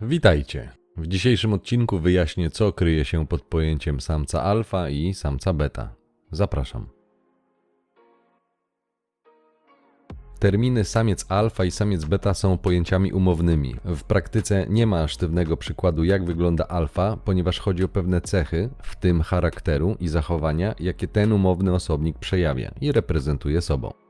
Witajcie. W dzisiejszym odcinku wyjaśnię, co kryje się pod pojęciem samca alfa i samca beta. Zapraszam. Terminy samiec alfa i samiec beta są pojęciami umownymi. W praktyce nie ma sztywnego przykładu, jak wygląda alfa, ponieważ chodzi o pewne cechy, w tym charakteru i zachowania, jakie ten umowny osobnik przejawia i reprezentuje sobą.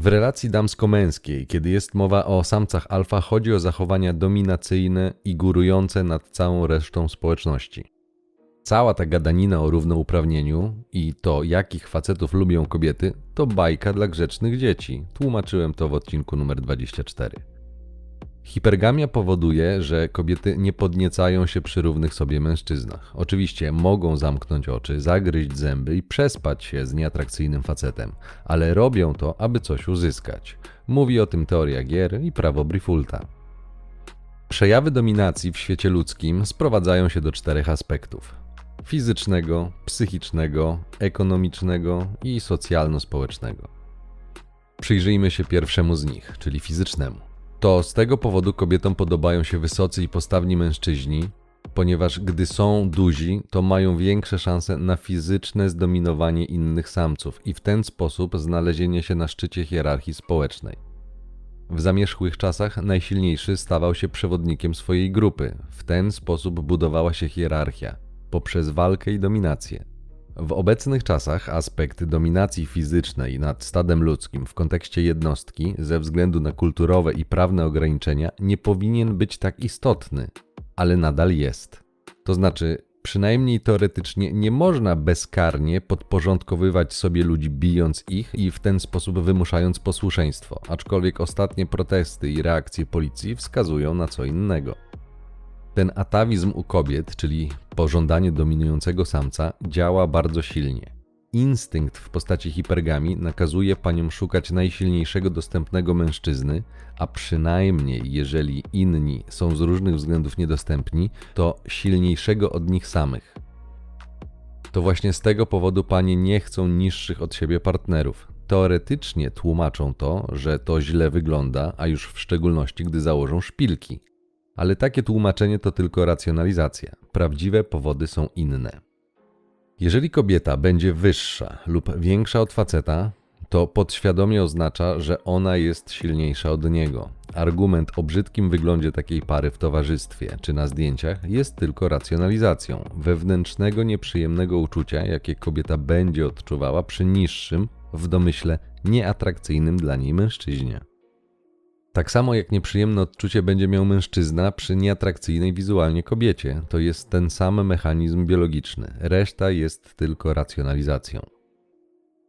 W relacji damsko-męskiej, kiedy jest mowa o samcach alfa, chodzi o zachowania dominacyjne i górujące nad całą resztą społeczności. Cała ta gadanina o równouprawnieniu i to, jakich facetów lubią kobiety, to bajka dla grzecznych dzieci. Tłumaczyłem to w odcinku numer 24. Hipergamia powoduje, że kobiety nie podniecają się przy równych sobie mężczyznach. Oczywiście mogą zamknąć oczy, zagryźć zęby i przespać się z nieatrakcyjnym facetem, ale robią to, aby coś uzyskać. Mówi o tym teoria gier i prawo Brifulta. Przejawy dominacji w świecie ludzkim sprowadzają się do czterech aspektów: fizycznego, psychicznego, ekonomicznego i socjalno-społecznego. Przyjrzyjmy się pierwszemu z nich, czyli fizycznemu. To z tego powodu kobietom podobają się wysocy i postawni mężczyźni, ponieważ gdy są duzi, to mają większe szanse na fizyczne zdominowanie innych samców i w ten sposób znalezienie się na szczycie hierarchii społecznej. W zamierzchłych czasach najsilniejszy stawał się przewodnikiem swojej grupy. W ten sposób budowała się hierarchia poprzez walkę i dominację. W obecnych czasach aspekt dominacji fizycznej nad stadem ludzkim w kontekście jednostki ze względu na kulturowe i prawne ograniczenia nie powinien być tak istotny, ale nadal jest. To znaczy, przynajmniej teoretycznie nie można bezkarnie podporządkowywać sobie ludzi bijąc ich i w ten sposób wymuszając posłuszeństwo, aczkolwiek ostatnie protesty i reakcje policji wskazują na co innego. Ten atawizm u kobiet, czyli pożądanie dominującego samca, działa bardzo silnie. Instynkt w postaci hipergami nakazuje paniom szukać najsilniejszego dostępnego mężczyzny, a przynajmniej jeżeli inni są z różnych względów niedostępni, to silniejszego od nich samych. To właśnie z tego powodu panie nie chcą niższych od siebie partnerów. Teoretycznie tłumaczą to, że to źle wygląda, a już w szczególności gdy założą szpilki ale takie tłumaczenie to tylko racjonalizacja. Prawdziwe powody są inne. Jeżeli kobieta będzie wyższa lub większa od faceta, to podświadomie oznacza, że ona jest silniejsza od niego. Argument o brzydkim wyglądzie takiej pary w towarzystwie czy na zdjęciach jest tylko racjonalizacją wewnętrznego nieprzyjemnego uczucia, jakie kobieta będzie odczuwała przy niższym, w domyśle nieatrakcyjnym dla niej mężczyźnie. Tak samo jak nieprzyjemne odczucie będzie miał mężczyzna przy nieatrakcyjnej wizualnie kobiecie. To jest ten sam mechanizm biologiczny. Reszta jest tylko racjonalizacją.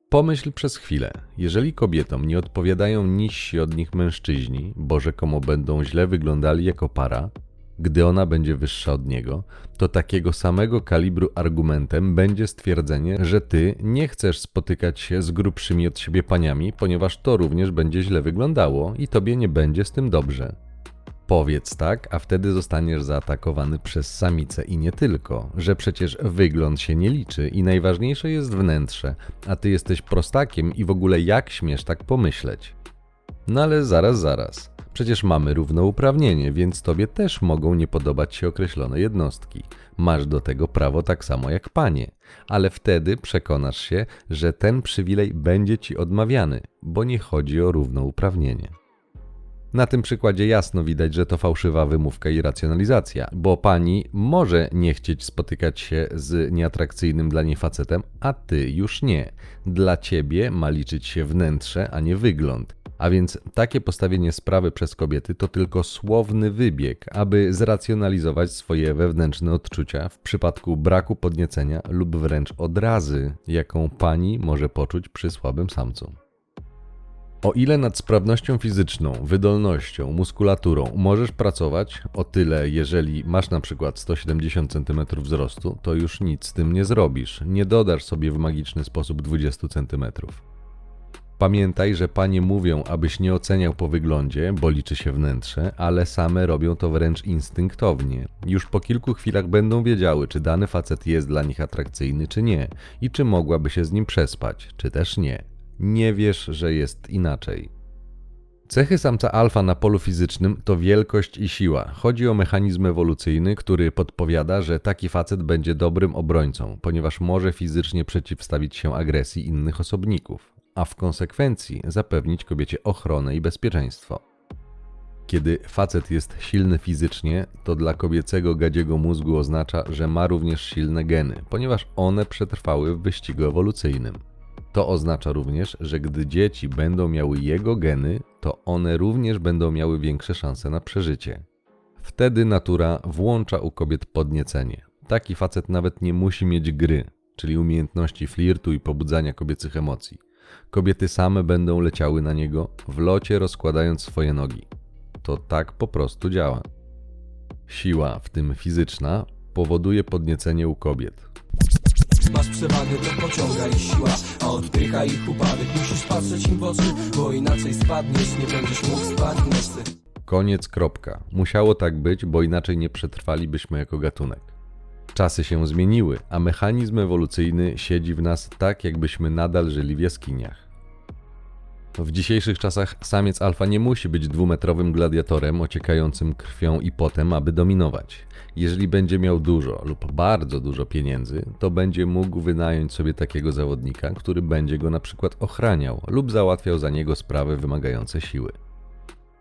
Pomyśl przez chwilę, jeżeli kobietom nie odpowiadają niżsi od nich mężczyźni, bo rzekomo będą źle wyglądali jako para, gdy ona będzie wyższa od niego, to takiego samego kalibru argumentem będzie stwierdzenie, że ty nie chcesz spotykać się z grubszymi od siebie paniami, ponieważ to również będzie źle wyglądało i tobie nie będzie z tym dobrze. Powiedz tak, a wtedy zostaniesz zaatakowany przez samicę i nie tylko, że przecież wygląd się nie liczy i najważniejsze jest wnętrze, a ty jesteś prostakiem i w ogóle jak śmiesz tak pomyśleć? No ale zaraz, zaraz. Przecież mamy równouprawnienie, więc tobie też mogą nie podobać się określone jednostki. Masz do tego prawo tak samo jak panie, ale wtedy przekonasz się, że ten przywilej będzie ci odmawiany, bo nie chodzi o równouprawnienie. Na tym przykładzie jasno widać, że to fałszywa wymówka i racjonalizacja, bo pani może nie chcieć spotykać się z nieatrakcyjnym dla niej facetem, a ty już nie. Dla ciebie ma liczyć się wnętrze, a nie wygląd. A więc takie postawienie sprawy przez kobiety to tylko słowny wybieg, aby zracjonalizować swoje wewnętrzne odczucia w przypadku braku podniecenia lub wręcz odrazy, jaką pani może poczuć przy słabym samcu. O ile nad sprawnością fizyczną, wydolnością, muskulaturą możesz pracować, o tyle jeżeli masz na przykład 170 cm wzrostu, to już nic z tym nie zrobisz. Nie dodasz sobie w magiczny sposób 20 cm. Pamiętaj, że panie mówią, abyś nie oceniał po wyglądzie, bo liczy się wnętrze, ale same robią to wręcz instynktownie. Już po kilku chwilach będą wiedziały, czy dany facet jest dla nich atrakcyjny, czy nie, i czy mogłaby się z nim przespać, czy też nie. Nie wiesz, że jest inaczej. Cechy samca alfa na polu fizycznym to wielkość i siła. Chodzi o mechanizm ewolucyjny, który podpowiada, że taki facet będzie dobrym obrońcą, ponieważ może fizycznie przeciwstawić się agresji innych osobników, a w konsekwencji zapewnić kobiecie ochronę i bezpieczeństwo. Kiedy facet jest silny fizycznie, to dla kobiecego gadziego mózgu oznacza, że ma również silne geny, ponieważ one przetrwały w wyścigu ewolucyjnym. To oznacza również, że gdy dzieci będą miały jego geny, to one również będą miały większe szanse na przeżycie. Wtedy natura włącza u kobiet podniecenie. Taki facet nawet nie musi mieć gry, czyli umiejętności flirtu i pobudzania kobiecych emocji. Kobiety same będą leciały na niego, w locie rozkładając swoje nogi. To tak po prostu działa. Siła, w tym fizyczna, powoduje podniecenie u kobiet. Masz przewagę, to pociąga ich siła A odpycha ich upadek Musisz patrzeć im w oczy Bo inaczej spadniesz Nie będziesz mógł spać nocy Koniec, kropka. Musiało tak być, bo inaczej nie przetrwalibyśmy jako gatunek. Czasy się zmieniły, a mechanizm ewolucyjny siedzi w nas tak, jakbyśmy nadal żyli w jaskiniach. W dzisiejszych czasach samiec alfa nie musi być dwumetrowym gladiatorem ociekającym krwią i potem, aby dominować. Jeżeli będzie miał dużo lub bardzo dużo pieniędzy, to będzie mógł wynająć sobie takiego zawodnika, który będzie go na przykład ochraniał lub załatwiał za niego sprawy wymagające siły.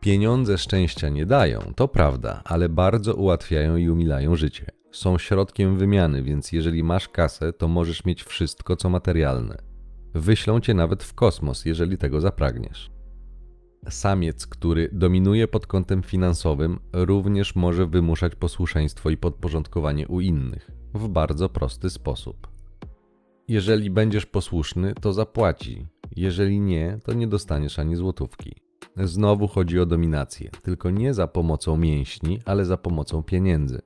Pieniądze szczęścia nie dają, to prawda, ale bardzo ułatwiają i umilają życie. Są środkiem wymiany, więc jeżeli masz kasę, to możesz mieć wszystko, co materialne. Wyślą cię nawet w kosmos, jeżeli tego zapragniesz. Samiec, który dominuje pod kątem finansowym, również może wymuszać posłuszeństwo i podporządkowanie u innych w bardzo prosty sposób. Jeżeli będziesz posłuszny, to zapłaci. Jeżeli nie, to nie dostaniesz ani złotówki. Znowu chodzi o dominację, tylko nie za pomocą mięśni, ale za pomocą pieniędzy.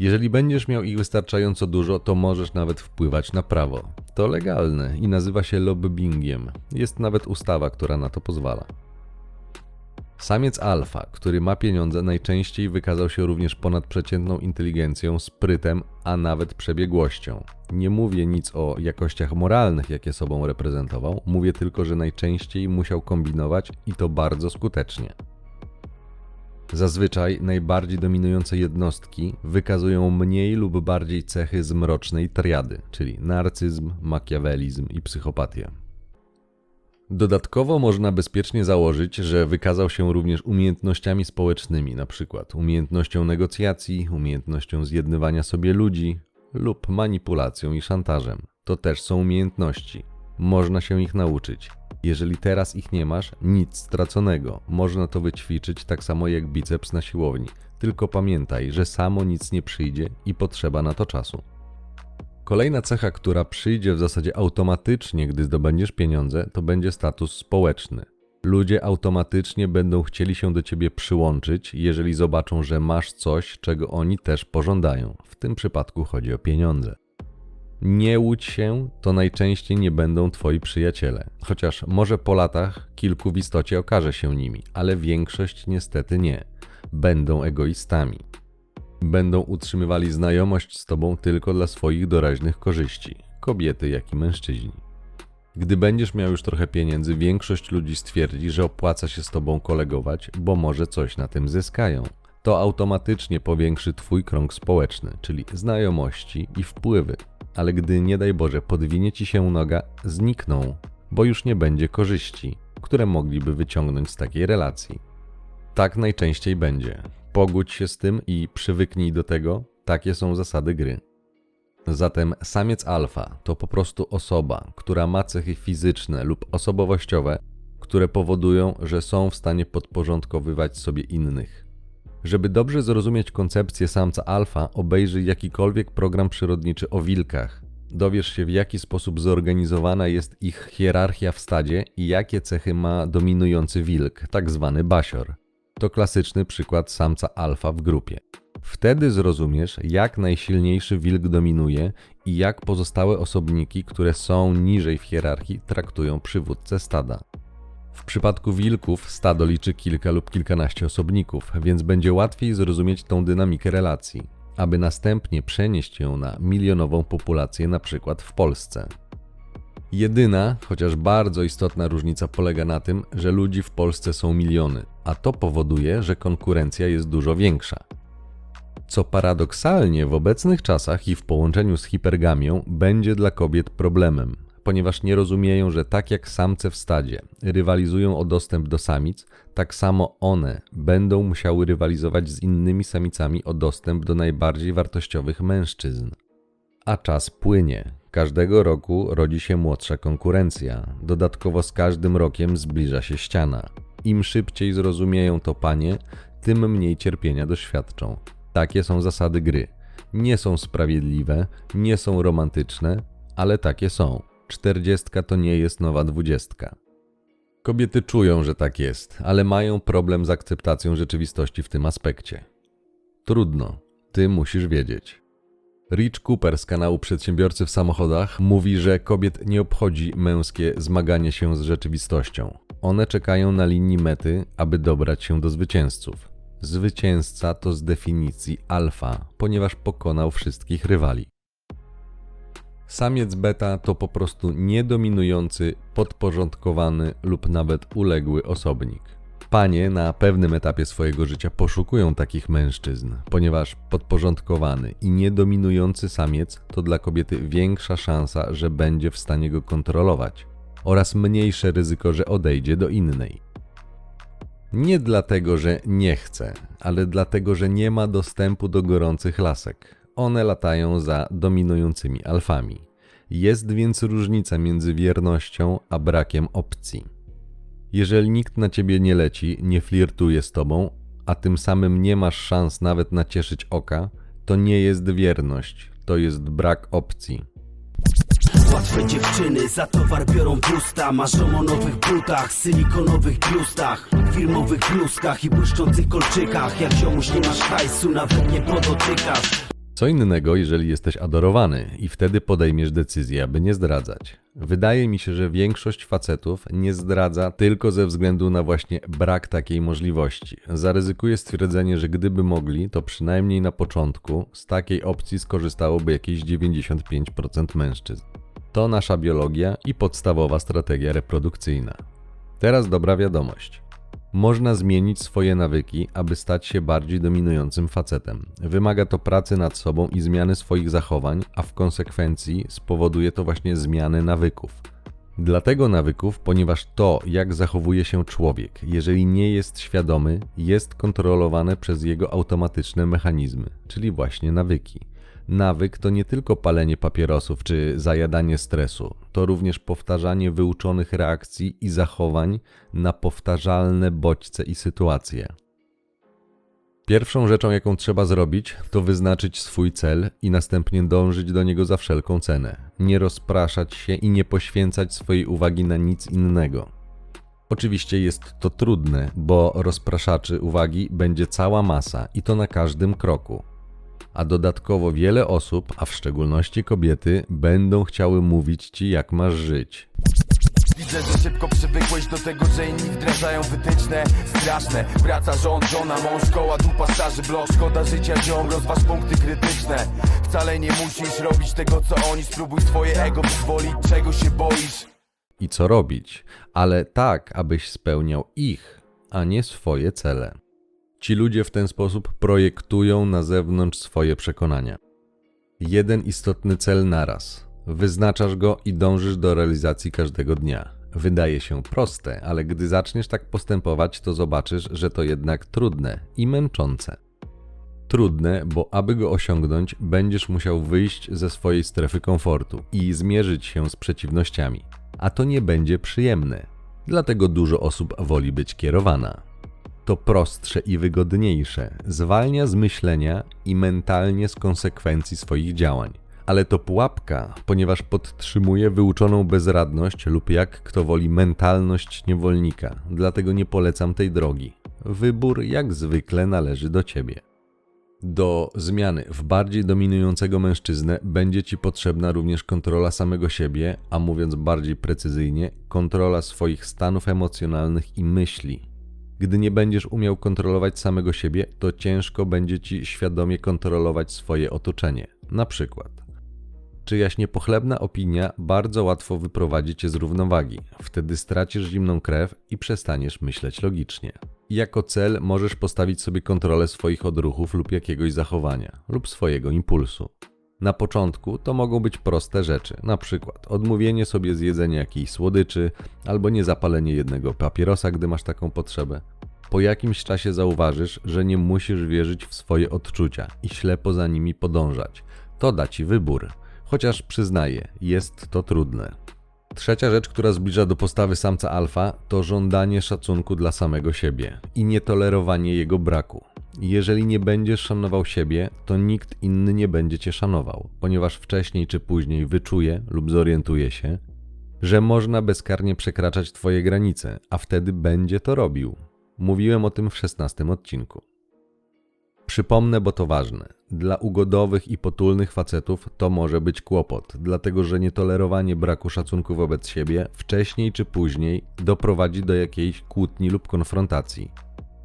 Jeżeli będziesz miał ich wystarczająco dużo, to możesz nawet wpływać na prawo. To legalne i nazywa się lobbyingiem. Jest nawet ustawa, która na to pozwala. Samiec alfa, który ma pieniądze, najczęściej wykazał się również ponadprzeciętną inteligencją, sprytem, a nawet przebiegłością. Nie mówię nic o jakościach moralnych, jakie sobą reprezentował, mówię tylko, że najczęściej musiał kombinować i to bardzo skutecznie. Zazwyczaj najbardziej dominujące jednostki wykazują mniej lub bardziej cechy z mrocznej triady, czyli narcyzm, makiawelizm i psychopatię. Dodatkowo można bezpiecznie założyć, że wykazał się również umiejętnościami społecznymi, np. umiejętnością negocjacji, umiejętnością zjednywania sobie ludzi lub manipulacją i szantażem. To też są umiejętności. Można się ich nauczyć. Jeżeli teraz ich nie masz, nic straconego. Można to wyćwiczyć tak samo jak biceps na siłowni. Tylko pamiętaj, że samo nic nie przyjdzie i potrzeba na to czasu. Kolejna cecha, która przyjdzie w zasadzie automatycznie, gdy zdobędziesz pieniądze, to będzie status społeczny. Ludzie automatycznie będą chcieli się do ciebie przyłączyć, jeżeli zobaczą, że masz coś, czego oni też pożądają. W tym przypadku chodzi o pieniądze. Nie łudź się, to najczęściej nie będą twoi przyjaciele. Chociaż może po latach kilku w istocie okaże się nimi, ale większość niestety nie. Będą egoistami. Będą utrzymywali znajomość z tobą tylko dla swoich doraźnych korzyści, kobiety jak i mężczyźni. Gdy będziesz miał już trochę pieniędzy, większość ludzi stwierdzi, że opłaca się z tobą kolegować, bo może coś na tym zyskają. To automatycznie powiększy twój krąg społeczny, czyli znajomości i wpływy. Ale gdy nie daj Boże podwinie ci się noga, znikną, bo już nie będzie korzyści, które mogliby wyciągnąć z takiej relacji. Tak najczęściej będzie. Pogódź się z tym i przywyknij do tego, takie są zasady gry. Zatem samiec alfa to po prostu osoba, która ma cechy fizyczne lub osobowościowe, które powodują, że są w stanie podporządkowywać sobie innych. Żeby dobrze zrozumieć koncepcję samca alfa, obejrzyj jakikolwiek program przyrodniczy o wilkach. Dowiesz się, w jaki sposób zorganizowana jest ich hierarchia w stadzie i jakie cechy ma dominujący wilk, tak zwany basior. To klasyczny przykład samca alfa w grupie. Wtedy zrozumiesz, jak najsilniejszy wilk dominuje i jak pozostałe osobniki, które są niżej w hierarchii, traktują przywódcę stada. W przypadku wilków stado liczy kilka lub kilkanaście osobników, więc będzie łatwiej zrozumieć tą dynamikę relacji, aby następnie przenieść ją na milionową populację, na przykład w Polsce. Jedyna, chociaż bardzo istotna różnica polega na tym, że ludzi w Polsce są miliony, a to powoduje, że konkurencja jest dużo większa. Co paradoksalnie w obecnych czasach i w połączeniu z hipergamią będzie dla kobiet problemem, ponieważ nie rozumieją, że tak jak samce w stadzie rywalizują o dostęp do samic, tak samo one będą musiały rywalizować z innymi samicami o dostęp do najbardziej wartościowych mężczyzn. A czas płynie. Każdego roku rodzi się młodsza konkurencja. Dodatkowo z każdym rokiem zbliża się ściana. Im szybciej zrozumieją to panie, tym mniej cierpienia doświadczą. Takie są zasady gry. Nie są sprawiedliwe, nie są romantyczne, ale takie są. Czterdziestka to nie jest nowa dwudziestka. Kobiety czują, że tak jest, ale mają problem z akceptacją rzeczywistości w tym aspekcie. Trudno, ty musisz wiedzieć. Rich Cooper z kanału Przedsiębiorcy w samochodach mówi, że kobiet nie obchodzi męskie zmaganie się z rzeczywistością. One czekają na linii mety, aby dobrać się do zwycięzców. Zwycięzca to z definicji alfa, ponieważ pokonał wszystkich rywali. Samiec beta to po prostu niedominujący, podporządkowany lub nawet uległy osobnik. Panie na pewnym etapie swojego życia poszukują takich mężczyzn, ponieważ podporządkowany i niedominujący samiec to dla kobiety większa szansa, że będzie w stanie go kontrolować oraz mniejsze ryzyko, że odejdzie do innej. Nie dlatego, że nie chce, ale dlatego, że nie ma dostępu do gorących lasek. One latają za dominującymi alfami. Jest więc różnica między wiernością a brakiem opcji. Jeżeli nikt na ciebie nie leci, nie flirtuje z tobą, a tym samym nie masz szans nawet nacieszyć oka, to nie jest wierność, to jest brak opcji. Łatwe dziewczyny za towar biorą pusta Marzą o nowych butach, silikonowych biustach Firmowych bluzkach i błyszczących kolczykach Jak ziomuś nie masz hajsu, nawet nie podotykasz Co innego, jeżeli jesteś adorowany i wtedy podejmiesz decyzję, aby nie zdradzać. Wydaje mi się, że większość facetów nie zdradza tylko ze względu na właśnie brak takiej możliwości. Zaryzykuję stwierdzenie, że gdyby mogli, to przynajmniej na początku z takiej opcji skorzystałoby jakieś 95% mężczyzn. To nasza biologia i podstawowa strategia reprodukcyjna. Teraz dobra wiadomość. Można zmienić swoje nawyki, aby stać się bardziej dominującym facetem. Wymaga to pracy nad sobą i zmiany swoich zachowań, a w konsekwencji spowoduje to właśnie zmiany nawyków. Dlatego nawyków, ponieważ to, jak zachowuje się człowiek, jeżeli nie jest świadomy, jest kontrolowane przez jego automatyczne mechanizmy, czyli właśnie nawyki. Nawyk to nie tylko palenie papierosów czy zajadanie stresu, to również powtarzanie wyuczonych reakcji i zachowań na powtarzalne bodźce i sytuacje. Pierwszą rzeczą, jaką trzeba zrobić, to wyznaczyć swój cel i następnie dążyć do niego za wszelką cenę. Nie rozpraszać się i nie poświęcać swojej uwagi na nic innego. Oczywiście jest to trudne, bo rozpraszaczy uwagi będzie cała masa i to na każdym kroku a dodatkowo wiele osób, a w szczególności kobiety, będą chciały mówić ci, jak masz żyć. Widzę, że szybko przywykłeś do tego, że inni wdrażają wytyczne. Straszne, praca, rząd, żona, mąż, szkoła, dupa, starzy, blok. Szkoda życia, ziom, rozważ punkty krytyczne. Wcale nie musisz robić tego, co oni. Spróbuj swoje ego wyzwolić, czego się boisz? I co robić, ale tak, abyś spełniał ich, a nie swoje cele. Ci ludzie w ten sposób projektują na zewnątrz swoje przekonania. Jeden istotny cel naraz. Wyznaczasz go i dążysz do realizacji każdego dnia. Wydaje się proste, ale gdy zaczniesz tak postępować, to zobaczysz, że to jednak trudne i męczące. Trudne, bo aby go osiągnąć, będziesz musiał wyjść ze swojej strefy komfortu i zmierzyć się z przeciwnościami. A to nie będzie przyjemne. Dlatego dużo osób woli być kierowana to prostsze i wygodniejsze, zwalnia z myślenia i mentalnie z konsekwencji swoich działań. Ale to pułapka, ponieważ podtrzymuje wyuczoną bezradność lub jak kto woli mentalność niewolnika, dlatego nie polecam tej drogi. Wybór jak zwykle należy do ciebie. Do zmiany w bardziej dominującego mężczyznę będzie Ci potrzebna również kontrola samego siebie, a mówiąc bardziej precyzyjnie, kontrola swoich stanów emocjonalnych i myśli, gdy nie będziesz umiał kontrolować samego siebie, to ciężko będzie ci świadomie kontrolować swoje otoczenie. Na przykład, Czyjaś niepochlebna opinia bardzo łatwo wyprowadzi cię z równowagi. Wtedy stracisz zimną krew i przestaniesz myśleć logicznie. Jako cel możesz postawić sobie kontrolę swoich odruchów lub jakiegoś zachowania, lub swojego impulsu. Na początku to mogą być proste rzeczy, na przykład odmówienie sobie zjedzenia jakiejś słodyczy albo niezapalenie jednego papierosa, gdy masz taką potrzebę. Po jakimś czasie zauważysz, że nie musisz wierzyć w swoje odczucia i ślepo za nimi podążać. To da ci wybór. Chociaż przyznaję, jest to trudne. Trzecia rzecz, która zbliża do postawy samca alfa, to żądanie szacunku dla samego siebie i nietolerowanie jego braku. Jeżeli nie będziesz szanował siebie, to nikt inny nie będzie cię szanował, ponieważ wcześniej czy później wyczuje lub zorientuje się, że można bezkarnie przekraczać twoje granice, a wtedy będzie to robił. Mówiłem o tym w szesnastym odcinku. Przypomnę, bo to ważne. Dla ugodowych i potulnych facetów to może być kłopot, dlatego że nietolerowanie braku szacunku wobec siebie wcześniej czy później doprowadzi do jakiejś kłótni lub konfrontacji.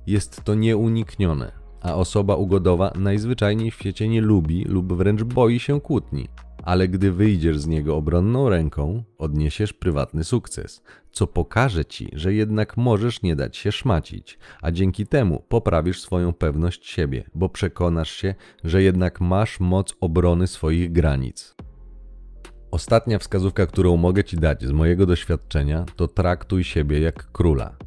Jest to nieuniknione, a osoba ugodowa najzwyczajniej w świecie nie lubi lub wręcz boi się kłótni. Ale gdy wyjdziesz z niego obronną ręką, odniesiesz prywatny sukces, co pokaże ci, że jednak możesz nie dać się szmacić, a dzięki temu poprawisz swoją pewność siebie, bo przekonasz się, że jednak masz moc obrony swoich granic. Ostatnia wskazówka, którą mogę ci dać z mojego doświadczenia, to traktuj siebie jak króla.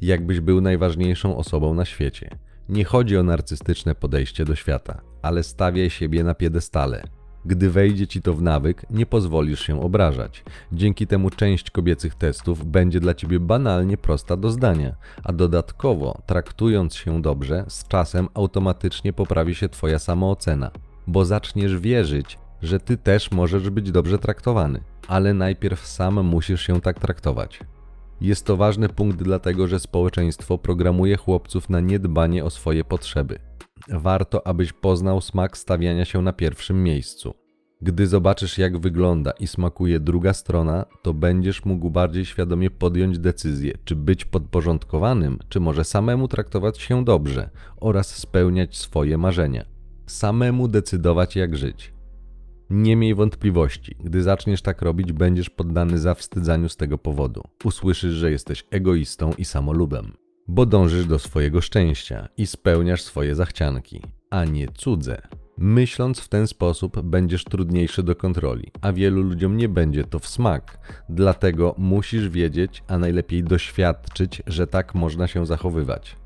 Jakbyś był najważniejszą osobą na świecie. Nie chodzi o narcystyczne podejście do świata, ale stawiaj siebie na piedestale. Gdy wejdzie ci to w nawyk, nie pozwolisz się obrażać. Dzięki temu część kobiecych testów będzie dla ciebie banalnie prosta do zdania, a dodatkowo, traktując się dobrze, z czasem automatycznie poprawi się twoja samoocena, bo zaczniesz wierzyć, że ty też możesz być dobrze traktowany, ale najpierw sam musisz się tak traktować. Jest to ważny punkt, dlatego że społeczeństwo programuje chłopców na niedbanie o swoje potrzeby. Warto, abyś poznał smak stawiania się na pierwszym miejscu. Gdy zobaczysz, jak wygląda i smakuje druga strona, to będziesz mógł bardziej świadomie podjąć decyzję, czy być podporządkowanym, czy może samemu traktować się dobrze oraz spełniać swoje marzenia. Samemu decydować, jak żyć. Nie miej wątpliwości, gdy zaczniesz tak robić, będziesz poddany zawstydzaniu z tego powodu. Usłyszysz, że jesteś egoistą i samolubem, bo dążysz do swojego szczęścia i spełniasz swoje zachcianki, a nie cudze. Myśląc w ten sposób, będziesz trudniejszy do kontroli, a wielu ludziom nie będzie to w smak. Dlatego musisz wiedzieć, a najlepiej doświadczyć, że tak można się zachowywać.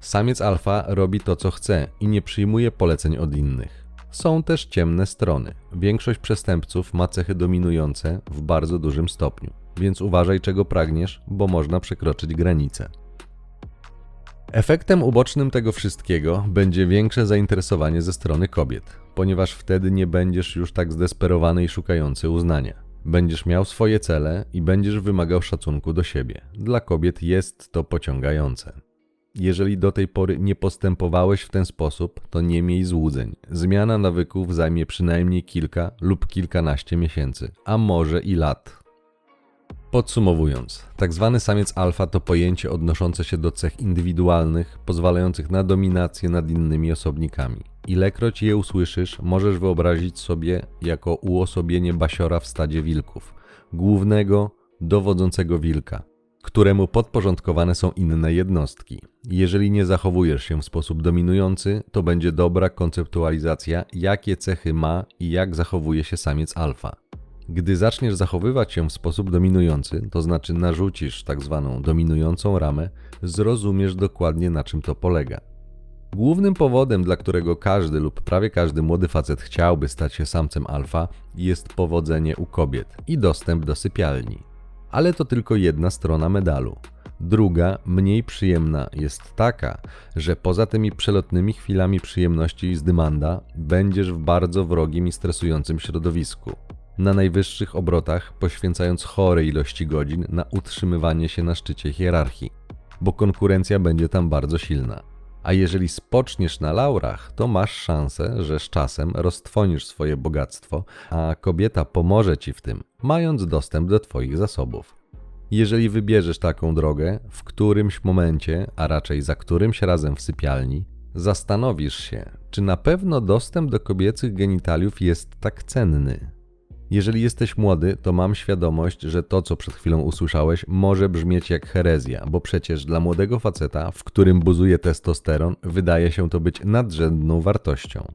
Samiec alfa robi to, co chce i nie przyjmuje poleceń od innych. Są też ciemne strony. Większość przestępców ma cechy dominujące w bardzo dużym stopniu, więc uważaj czego pragniesz, bo można przekroczyć granice. Efektem ubocznym tego wszystkiego będzie większe zainteresowanie ze strony kobiet, ponieważ wtedy nie będziesz już tak zdesperowany i szukający uznania. Będziesz miał swoje cele i będziesz wymagał szacunku do siebie. Dla kobiet jest to pociągające. Jeżeli do tej pory nie postępowałeś w ten sposób, to nie miej złudzeń. Zmiana nawyków zajmie przynajmniej kilka lub kilkanaście miesięcy, a może i lat. Podsumowując, tak zwany samiec alfa to pojęcie odnoszące się do cech indywidualnych, pozwalających na dominację nad innymi osobnikami. Ilekroć je usłyszysz, możesz wyobrazić sobie jako uosobienie basiora w stadzie wilków, głównego, dowodzącego wilka, któremu podporządkowane są inne jednostki. Jeżeli nie zachowujesz się w sposób dominujący, to będzie dobra konceptualizacja, jakie cechy ma i jak zachowuje się samiec alfa. Gdy zaczniesz zachowywać się w sposób dominujący, to znaczy narzucisz tak zwaną dominującą ramę, zrozumiesz dokładnie na czym to polega. Głównym powodem, dla którego każdy lub prawie każdy młody facet chciałby stać się samcem alfa, jest powodzenie u kobiet i dostęp do sypialni. Ale to tylko jedna strona medalu. Druga, mniej przyjemna, jest taka, że poza tymi przelotnymi chwilami przyjemności z dymanda, będziesz w bardzo wrogim i stresującym środowisku na najwyższych obrotach, poświęcając chore ilości godzin na utrzymywanie się na szczycie hierarchii, bo konkurencja będzie tam bardzo silna. A jeżeli spoczniesz na laurach, to masz szansę, że z czasem roztwonisz swoje bogactwo, a kobieta pomoże ci w tym, mając dostęp do twoich zasobów. Jeżeli wybierzesz taką drogę, w którymś momencie, a raczej za którymś razem w sypialni, zastanowisz się, czy na pewno dostęp do kobiecych genitaliów jest tak cenny. Jeżeli jesteś młody, to mam świadomość, że to, co przed chwilą usłyszałeś, może brzmieć jak herezja, bo przecież dla młodego faceta, w którym buzuje testosteron, wydaje się to być nadrzędną wartością.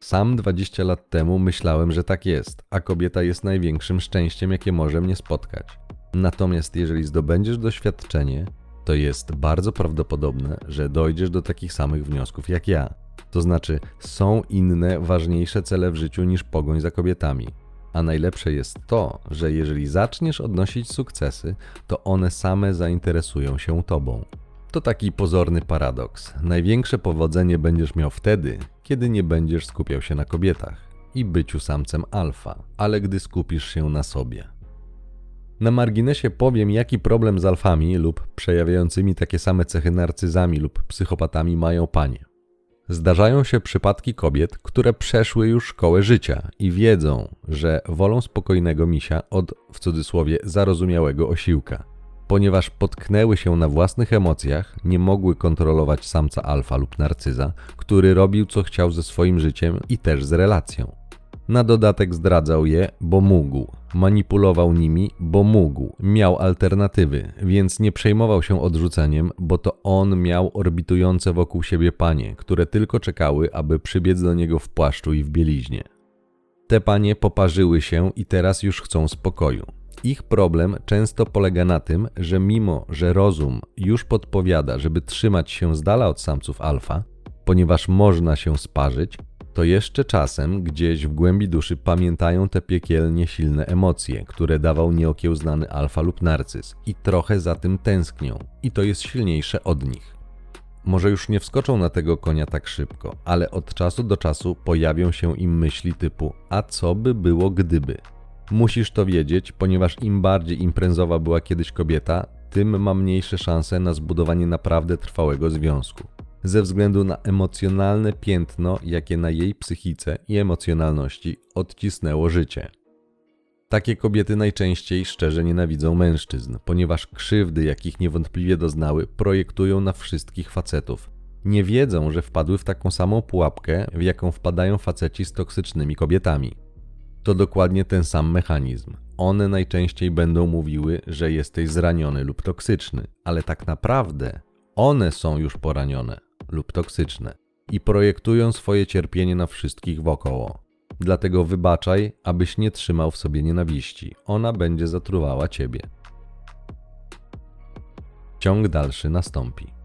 Sam 20 lat temu myślałem, że tak jest, a kobieta jest największym szczęściem, jakie może mnie spotkać. Natomiast jeżeli zdobędziesz doświadczenie, to jest bardzo prawdopodobne, że dojdziesz do takich samych wniosków jak ja. To znaczy, są inne, ważniejsze cele w życiu niż pogoń za kobietami. A najlepsze jest to, że jeżeli zaczniesz odnosić sukcesy, to one same zainteresują się tobą. To taki pozorny paradoks. Największe powodzenie będziesz miał wtedy, kiedy nie będziesz skupiał się na kobietach i byciu samcem alfa, ale gdy skupisz się na sobie. Na marginesie powiem, jaki problem z alfami lub przejawiającymi takie same cechy narcyzami lub psychopatami mają panie. Zdarzają się przypadki kobiet, które przeszły już szkołę życia i wiedzą, że wolą spokojnego misia od w cudzysłowie zarozumiałego osiłka. Ponieważ potknęły się na własnych emocjach, nie mogły kontrolować samca alfa lub narcyza, który robił co chciał ze swoim życiem i też z relacją. Na dodatek zdradzał je, bo mógł. Manipulował nimi, bo mógł. Miał alternatywy, więc nie przejmował się odrzuceniem, bo to on miał orbitujące wokół siebie panie, które tylko czekały, aby przybiec do niego w płaszczu i w bieliźnie. Te panie poparzyły się i teraz już chcą spokoju. Ich problem często polega na tym, że mimo, że rozum już podpowiada, żeby trzymać się z dala od samców alfa, ponieważ można się sparzyć, to jeszcze czasem gdzieś w głębi duszy pamiętają te piekielnie silne emocje, które dawał nieokiełznany alfa lub narcyz i trochę za tym tęsknią i to jest silniejsze od nich. Może już nie wskoczą na tego konia tak szybko, ale od czasu do czasu pojawią się im myśli typu a co by było gdyby? Musisz to wiedzieć, ponieważ im bardziej imprezowa była kiedyś kobieta, tym ma mniejsze szanse na zbudowanie naprawdę trwałego związku ze względu na emocjonalne piętno, jakie na jej psychice i emocjonalności odcisnęło życie. Takie kobiety najczęściej szczerze nienawidzą mężczyzn, ponieważ krzywdy, jakich niewątpliwie doznały, projektują na wszystkich facetów. Nie wiedzą, że wpadły w taką samą pułapkę, w jaką wpadają faceci z toksycznymi kobietami. To dokładnie ten sam mechanizm. One najczęściej będą mówiły, że jesteś zraniony lub toksyczny, ale tak naprawdę one są już poranione lub toksyczne i projektują swoje cierpienie na wszystkich wokoło. Dlatego wybaczaj, abyś nie trzymał w sobie nienawiści. Ona będzie zatruwała ciebie. Ciąg dalszy nastąpi.